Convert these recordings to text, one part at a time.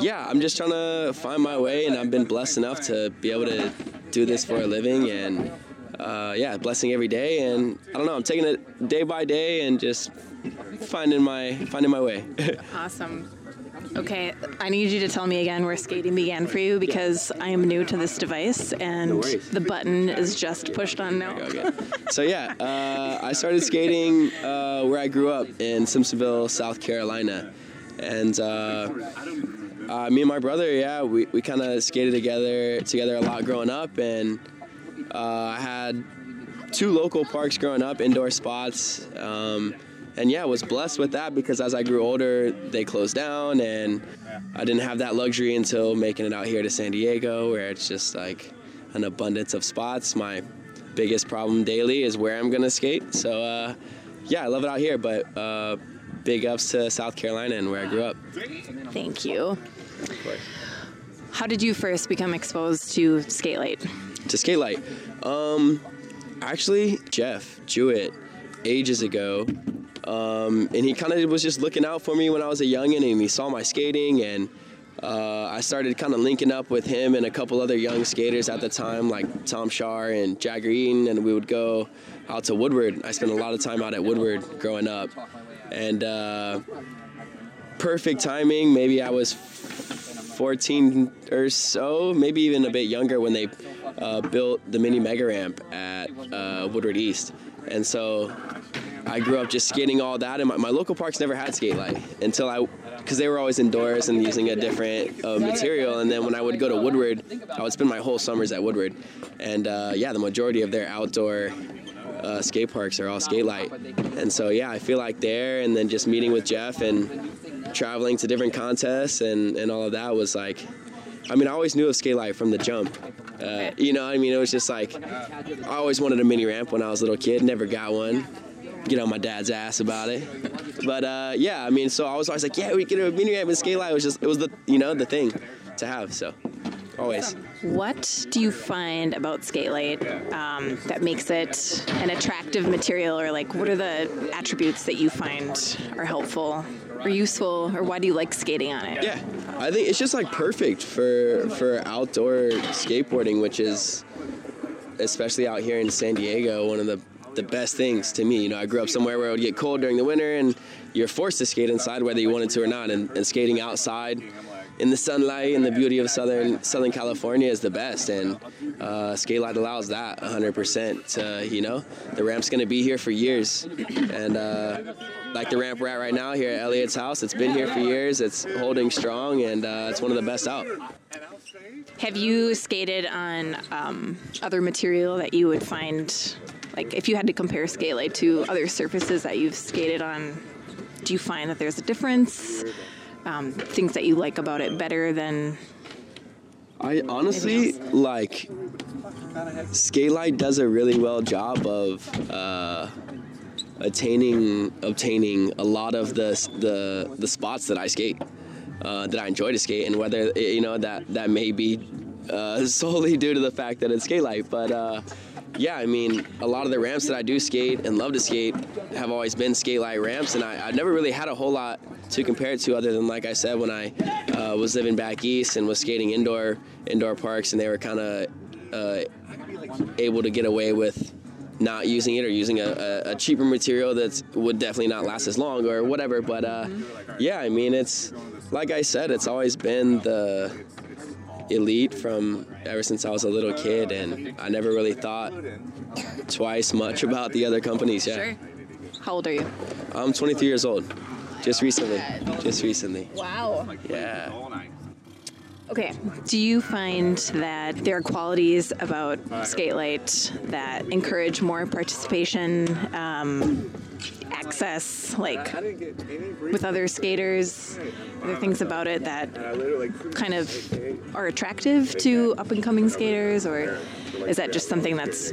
yeah, I'm just trying to find my way, and I've been blessed enough to be able to do this for a living, and uh, yeah, blessing every day. And I don't know, I'm taking it day by day and just finding my finding my way. Awesome. Okay, I need you to tell me again where skating began for you because I am new to this device and worries. the button is just pushed on now. Okay. So yeah, uh, I started skating uh, where I grew up in Simpsonville, South Carolina, and uh, uh, me and my brother, yeah, we, we kind of skated together together a lot growing up, and uh, I had two local parks growing up, indoor spots. Um, and yeah, was blessed with that because as I grew older, they closed down, and I didn't have that luxury until making it out here to San Diego, where it's just like an abundance of spots. My biggest problem daily is where I'm gonna skate. So uh, yeah, I love it out here, but uh, big ups to South Carolina and where I grew up. Thank you. How did you first become exposed to Skatelite? to Skatelite. Um, actually, Jeff Jewett, ages ago, um, and he kind of was just looking out for me when I was a youngin', and he saw my skating, and uh, I started kind of linking up with him and a couple other young skaters at the time, like Tom Schaar and Jagger Eaton, and we would go out to Woodward. I spent a lot of time out at Woodward growing up, and uh, perfect timing. Maybe I was 14 or so, maybe even a bit younger when they uh, built the mini mega ramp at uh, Woodward East. And so I grew up just skating all that, and my, my local parks never had Skatelite until I, because they were always indoors and using a different uh, material. And then when I would go to Woodward, I would spend my whole summers at Woodward. And uh, yeah, the majority of their outdoor uh, skate parks are all Skatelite. And so yeah, I feel like there, and then just meeting with Jeff and traveling to different contests and, and all of that was like, I mean, I always knew of Skatelite from the jump. Uh, you know, I mean, it was just like, I always wanted a mini ramp when I was a little kid, never got one. Get on my dad's ass about it. But uh, yeah, I mean, so I was always like, yeah, we get a mini ramp and Skatelite. It was just, it was the, you know, the thing to have. So always. What do you find about Skatelite um, that makes it an attractive material, or like what are the attributes that you find are helpful or useful, or why do you like skating on it? Yeah, I think it's just like perfect for for outdoor skateboarding, which is especially out here in San Diego, one of the the best things to me. You know, I grew up somewhere where it would get cold during the winter, and you're forced to skate inside whether you wanted to or not. And, and skating outside in the sunlight and the beauty of southern Southern California is the best. And uh, Skatelite allows that 100%. Uh, you know, the ramp's going to be here for years, and uh, like the ramp we're at right now here at Elliot's house, it's been here for years. It's holding strong, and uh, it's one of the best out. Have you skated on um, other material that you would find, like if you had to compare Skatelite to other surfaces that you've skated on, do you find that there's a difference? Um, things that you like about it better than I honestly like Skatelite does a really well job of uh, attaining obtaining a lot of the the the spots that I skate uh, that I enjoy to skate, and whether you know that that may be uh, solely due to the fact that it's Skatelite, but. Yeah, I mean, a lot of the ramps that I do skate and love to skate have always been Skatelite ramps, and I, I've never really had a whole lot to compare it to other than, like I said, when I uh, was living back east and was skating indoor indoor parks, and they were kind of uh, able to get away with not using it or using a, a, a cheaper material that would definitely not last as long or whatever. But uh, yeah, I mean, it's like I said, it's always been the elite from ever since I was a little kid, and I never really thought twice much about the other companies. Yeah, Sure. How old are you? I'm 23 years old. Just recently. Just recently. Wow. Yeah. Okay. Do you find that there are qualities about Skatelite that encourage more participation, um, access, like with other skaters? Are things about it that kind of are attractive to up and coming skaters, or is that just something that's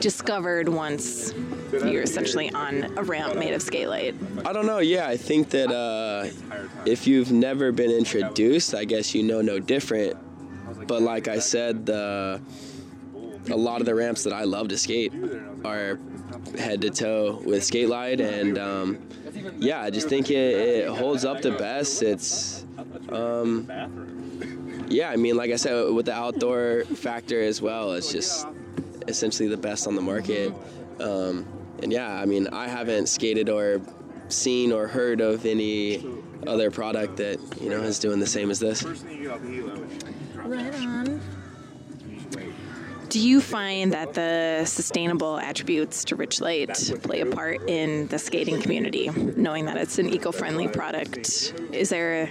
discovered once you're essentially on a ramp made of Skatelite? I don't know. Yeah, I think that uh, if you've never been introduced, I guess you know no different. But like I said, the a lot of the ramps that I love to skate are head to toe with Skatelite, and um, yeah, I just think it, it holds up the best. It's Yeah, I mean, like I said, with the outdoor factor as well, it's just essentially the best on the market. Um, and yeah, I mean, I haven't skated or seen or heard of any other product that you know is doing the same as this. Right on. Do you find that the sustainable attributes to Rich Light play a part in the skating community, knowing that it's an eco-friendly product? Is there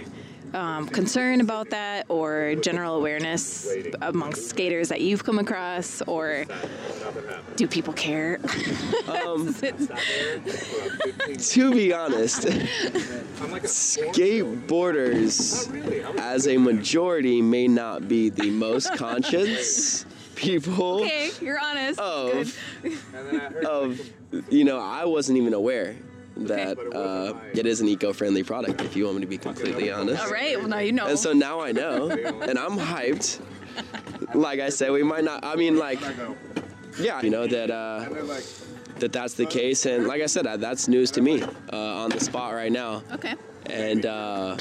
um, concern about that, or general awareness amongst skaters that you've come across, or do people care? To be honest, skateboarders as a majority may not be the most conscious people okay, you're honest. of of you know I wasn't even aware that uh, it is an eco-friendly product. If you want me to be completely honest. All right. Well, now you know. And so now I know, and I'm hyped. Like I said, we might not. I mean, like, yeah, you know that uh, that that's the case, and like I said, that's news to me uh, on the spot right now. okay. And uh,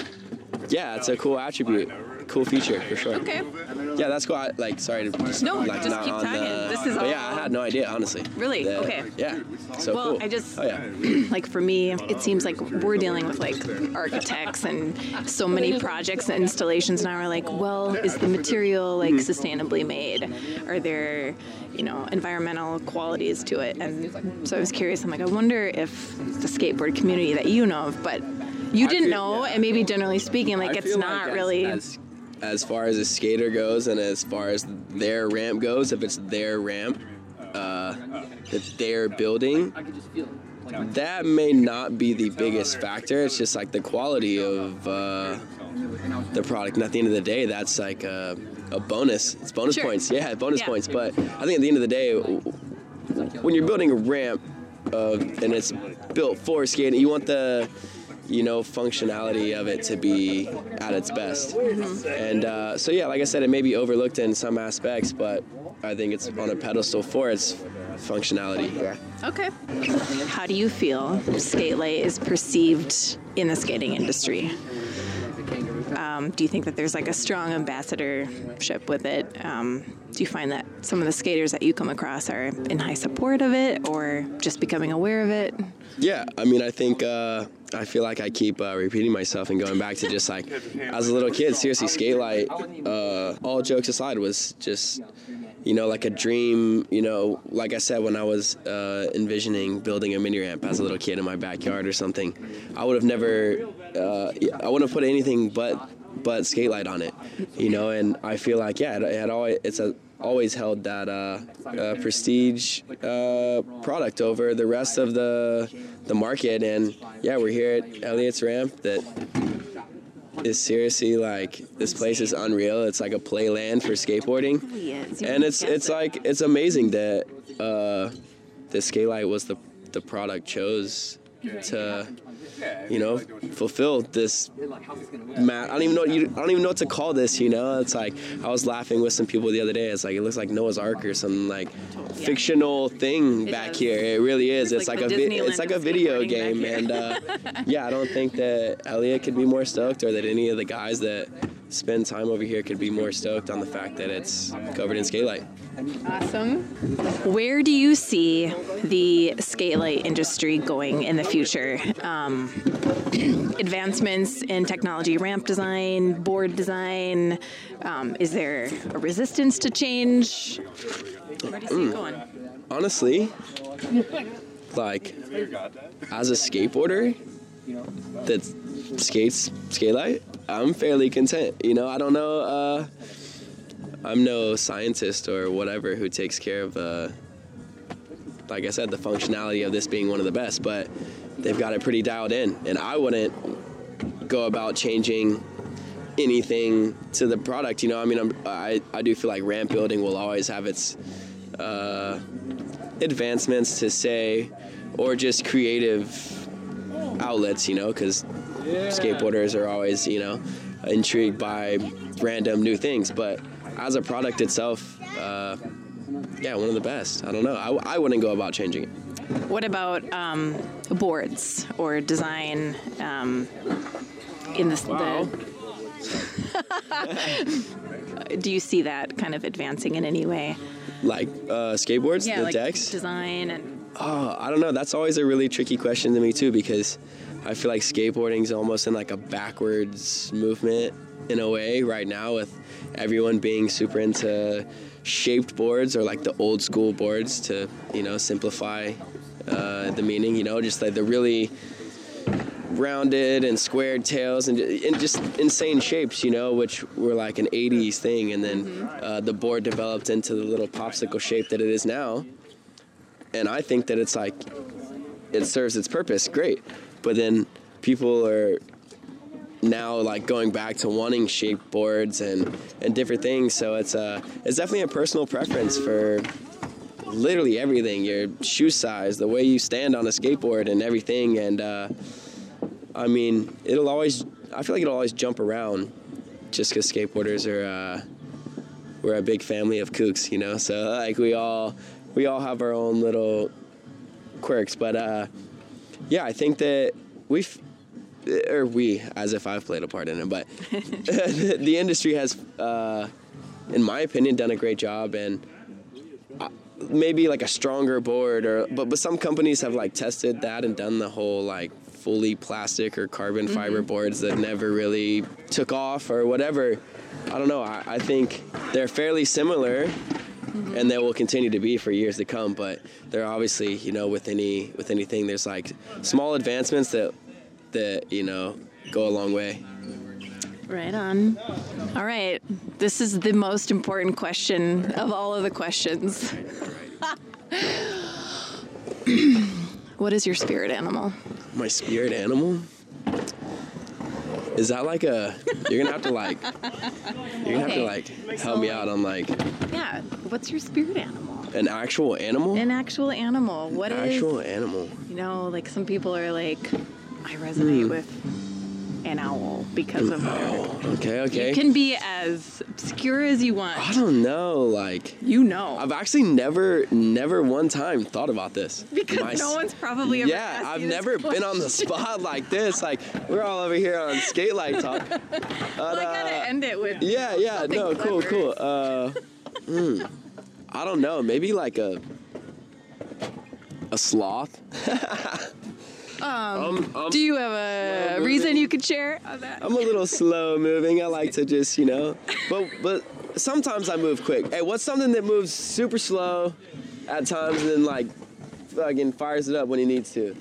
yeah, it's a cool attribute, cool feature for sure. Okay. Yeah, that's cool. I, like, sorry to just No, like just keep talking. the. This is but yeah, I had no idea, honestly. Really? that- Okay. Yeah. So Well, cool. I just- Oh yeah. like for me, it seems like we're dealing with like architects and so many projects and installations now. We're like, well, is the material like sustainably made? Are there, you know, environmental qualities to it? And so I was curious. I'm like, I wonder if the skateboard community that you know of, but you didn't feel- know, yeah. and maybe generally speaking, like I it's not like as- really. As, as far as a skater goes, and as far as their ramp goes, if it's their ramp uh, that they're building, that may not be the biggest factor. It's just like the quality of uh, the product. And at the end of the day, that's like a, a bonus. It's bonus Sure. points. Yeah, bonus Yeah. points. But I think at the end of the day, when you're building a ramp uh, and it's built for skating, you want the you know functionality of it to be at its best. And uh, so yeah, like I said, it may be overlooked in some aspects, but I think it's on a pedestal for its functionality. Okay. How do you feel skate Skatelite is perceived in the skating industry? Um, do you think that there's like a strong ambassadorship with it? Um, do you find that some of the skaters that you come across are in high support of it or just becoming aware of it? Yeah, I mean, I think uh, I feel like I keep uh, repeating myself and going back to just like as a little kid. Seriously, Skatelite. Uh, all jokes aside, was just you know like a dream. You know, like I said when I was uh, envisioning building a mini ramp as a little kid in my backyard or something, I would have never. Uh, I wouldn't have put anything but but Skatelite on it. You know, and I feel like yeah, it, it always it's a always held that uh, uh, prestige uh, product over the rest of the the market. And yeah, we're here at Elliot's Ramp. That is seriously like this place is unreal. It's like a playland for skateboarding, Really is. You and it's it's like it's amazing that uh, the Skatelite was the the product chose to you know fulfill this ma- I don't even know what you, I don't even know what to call this. You know, it's like I was laughing with some people the other day. It's like it looks like Noah's Ark or some like fictional thing It back here. It really is. Looks It's like like, a vi- it's like a video game, and uh, yeah, I don't think that Elliot could be more stoked, or that any of the guys that spend time over here could be more stoked on the fact that it's covered in skatelite. Awesome. Where do you see the skatelite industry going in the future? Um, advancements in technology, ramp design, board design. Um, is there a resistance to change? Where do you see it going? honestly, like as a skateboarder that skates skatelite, I'm fairly content. You know, I don't know. Uh, I'm no scientist or whatever who takes care of, uh, like I said, the functionality of this being one of the best. But they've got it pretty dialed in, and I wouldn't go about changing anything to the product. You know, I mean, I'm, I I do feel like ramp building will always have its uh, advancements to say, or just creative outlets, you know, because skateboarders are always, you know, intrigued by random new things. But as a product itself, uh, yeah, one of the best. I don't know. I, I wouldn't go about changing it. What about um, boards or design um, in this, the Do you see that kind of advancing in any way? Like uh, skateboards, the like decks. design and Oh, I don't know. That's always a really tricky question to me too because I feel like skateboarding is almost in like a backwards movement in a way right now with everyone being super into shaped boards or like the old school boards to you know simplify uh, the meaning. You know, just like the really rounded and squared tails and, and just insane shapes, you know, which were like an 80s thing. And then uh, the board developed into the little popsicle shape that it is now. And I think that it's like, it serves its purpose, great. But then people are now like going back to wanting shaped boards and, and different things. So it's, uh, it's definitely a personal preference for literally everything your shoe size, the way you stand on a skateboard, and everything. And, uh, I mean, it'll always. I feel like it'll always jump around, just because skateboarders are. Uh, we're a big family of kooks, you know. So like we all, we all have our own little quirks. But uh, yeah, I think that we've, or we, as if I've played a part in it, but the industry has, uh, in my opinion, done a great job and uh, maybe like a stronger board or but but some companies have like tested that and done the whole like fully plastic or carbon fiber boards that never really took off or whatever. I don't know. I, I think they're fairly similar Mm-hmm. and they will continue to be for years to come but they're obviously you know with any with anything there's like small advancements that that you know go a long way right on. All right, this is the most important question of all of the questions. what is your spirit animal? my spirit animal is that like a you're gonna have to like you're gonna have to Okay. like help me out on like Yeah, what's your spirit animal? an actual animal An actual animal. What is? actual animal You know, like some people are like, I resonate Hmm. with an owl because of their. oh okay okay You can be as obscure as you want. i don't know like You know. i've actually never never one time thought about this because My no one's probably ever yeah i've never been on the spot like this like we're all over here on Skatelite talk But, Well, I uh, gotta end it with. Yeah, yeah, no, cool, clever. cool. Uh, hmm, I don't know, maybe like a a sloth. um, I'm, Do you have a reason you could share on that? I'm a little slow moving. I like to just, you know, but but sometimes I move quick. Hey, what's something that moves super slow at times and then like fucking fires it up when he needs to?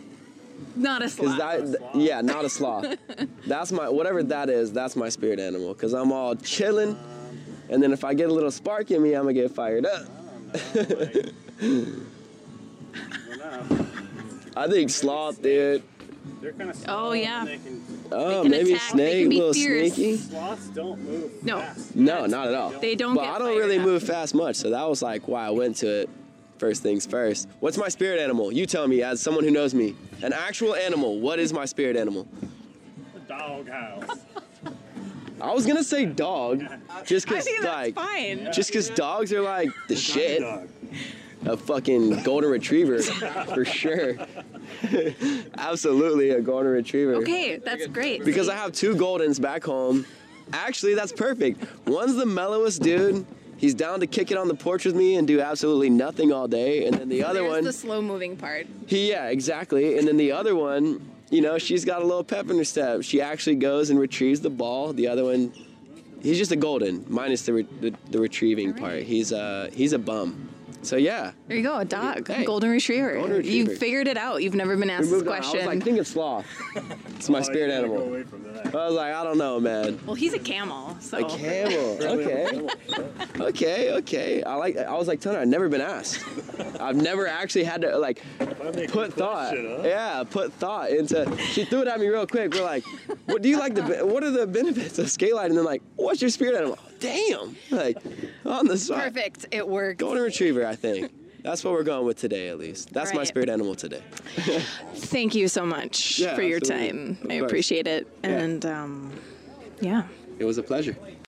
Not a sloth. that, th- yeah, not a sloth. that's my whatever that is. That's my spirit animal. Cause I'm all chilling, and then if I get a little spark in me, I'm gonna get fired up. I think sloth, dude. They're kind of Oh, yeah. They can, Oh, can maybe attack, a they snake, can be little fierce. sneaky. sloths don't move No. fast. No, not at all. They don't But get I don't really up. move fast much, so that was like why I went to it. First things first. What's my spirit animal? You tell me, as someone who knows me. An actual animal. What is my spirit animal? The dog house. I was gonna say dog, just I cause think that's like, fine. just cause dogs are like the shit. A fucking golden retriever, for sure. Absolutely a golden retriever. Okay, that's great. Because I have two Goldens back home. Actually, that's perfect. One's the mellowest dude. He's down to kick it on the porch with me and do absolutely nothing all day. And then the other There's one, the slow moving part. he, yeah, exactly. And then the other one, you know, she's got a little pep in her step. She actually goes and retrieves the ball. The other one, he's just a golden, minus the re- the, the retrieving part. He's uh he's a bum. So yeah, There you go, a dog, Hey, golden retriever. golden retriever. You figured it out. You've never been asked this moved on. I was question. like, think of sloth. It's my Oh, spirit you gotta Go animal. away from that. I was like, I don't know, man. well, he's a camel, so A camel. Okay. Okay. Okay. I like. I was like, Tony, I've never been asked. I've never actually had to like put thought. question, huh? Yeah, put thought into. She threw it at me real quick. We're like, what do you like the? What are the benefits of Skatelite? And then like, what's your spirit animal? Damn. Like, on the spot. perfect. It worked. Golden retriever. I think. That's what we're going with today, at least. That's my spirit animal today. Thank you so much Yeah, for your absolutely. time. I appreciate it. Yeah. And um, yeah. It was a pleasure.